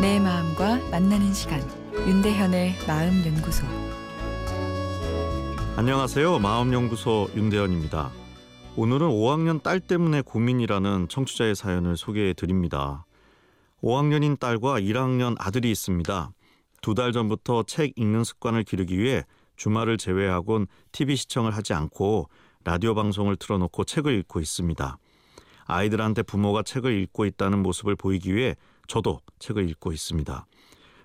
만나는 시간 윤대현의 마음 연구소 안녕하세요. 마음 연구소 윤대현입니다. 오늘은 5학년 딸 때문에 고민이라는 청취자의 사연을 소개해 드립니다. 5학년인 딸과 1학년 아들이 있습니다. 두 달 전부터 책 읽는 습관을 기르기 위해 주말을 제외하곤 TV 시청을 하지 않고 라디오 방송을 틀어놓고 책을 읽고 있습니다. 아이들한테 부모가 책을 읽고 있다는 모습을 보이기 위해 저도 책을 읽고 있습니다.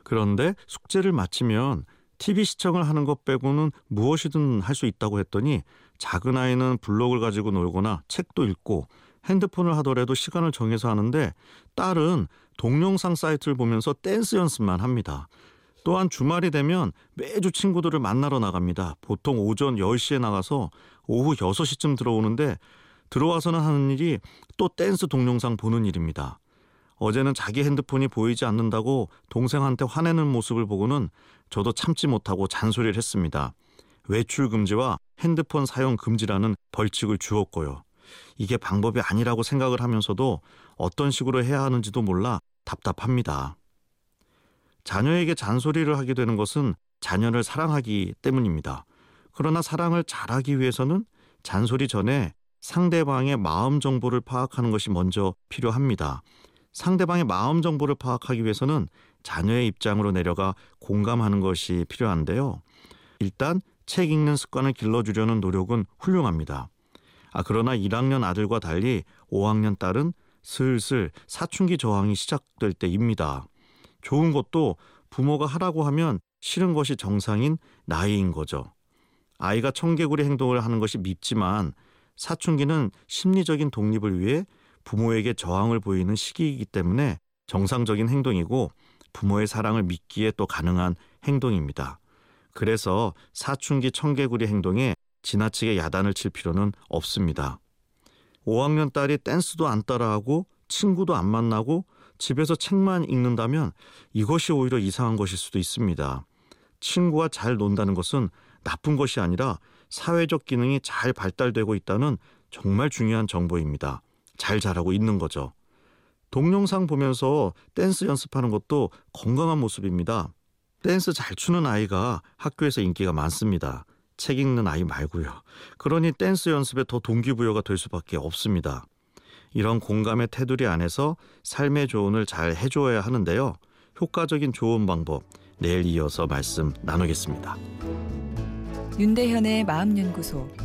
그런데 숙제를 마치면 TV 시청을 하는 것 빼고는 무엇이든 할 수 있다고 했더니 작은 아이는 블록을 가지고 놀거나 책도 읽고 핸드폰을 하더라도 시간을 정해서 하는데 딸은 동영상 사이트를 보면서 댄스 연습만 합니다. 또한 주말이 되면 매주 친구들을 만나러 나갑니다. 보통 오전 10시에 나가서 오후 6시쯤 들어오는데 들어와서는 하는 일이 또 댄스 동영상 보는 일입니다. 어제는 자기 핸드폰이 보이지 않는다고 동생한테 화내는 모습을 보고는 저도 참지 못하고 잔소리를 했습니다. 외출 금지와 핸드폰 사용 금지라는 벌칙을 주었고요. 이게 방법이 아니라고 생각을 하면서도 어떤 식으로 해야 하는지도 몰라 답답합니다. 자녀에게 잔소리를 하게 되는 것은 자녀를 사랑하기 때문입니다. 그러나 사랑을 잘하기 위해서는 잔소리 전에 상대방의 마음 정보를 파악하는 것이 먼저 필요합니다. 상대방의 마음 정보를 파악하기 위해서는 자녀의 입장으로 내려가 공감하는 것이 필요한데요. 일단 책 읽는 습관을 길러주려는 노력은 훌륭합니다. 아, 그러나 1학년 아들과 달리 5학년 딸은 슬슬 사춘기 저항이 시작될 때입니다. 좋은 것도 부모가 하라고 하면 싫은 것이 정상인 나이인 거죠. 아이가 청개구리 행동을 하는 것이 밉지만 사춘기는 심리적인 독립을 위해 부모에게 저항을 보이는 시기이기 때문에 정상적인 행동이고 부모의 사랑을 믿기에 또 가능한 행동입니다. 그래서 사춘기 청개구리 행동에 지나치게 야단을 칠 필요는 없습니다. 5학년 딸이 댄스도 안 따라하고 친구도 안 만나고 집에서 책만 읽는다면 이것이 오히려 이상한 것일 수도 있습니다. 친구와 잘 논다는 것은 나쁜 것이 아니라 사회적 기능이 잘 발달되고 있다는 정말 중요한 정보입니다. 잘 자라고 있는 거죠. 동영상 보면서 댄스 연습하는 것도 건강한 모습입니다. 댄스 잘 추는 아이가 학교에서 인기가 많습니다. 책 읽는 아이 말고요. 그러니 댄스 연습에 더 동기부여가 될 수밖에 없습니다. 이런 공감의 테두리 안에서 삶의 조언을 잘 해줘야 하는데요. 효과적인 조언 방법 내일 이어서 말씀 나누겠습니다. 윤대현의 마음연구소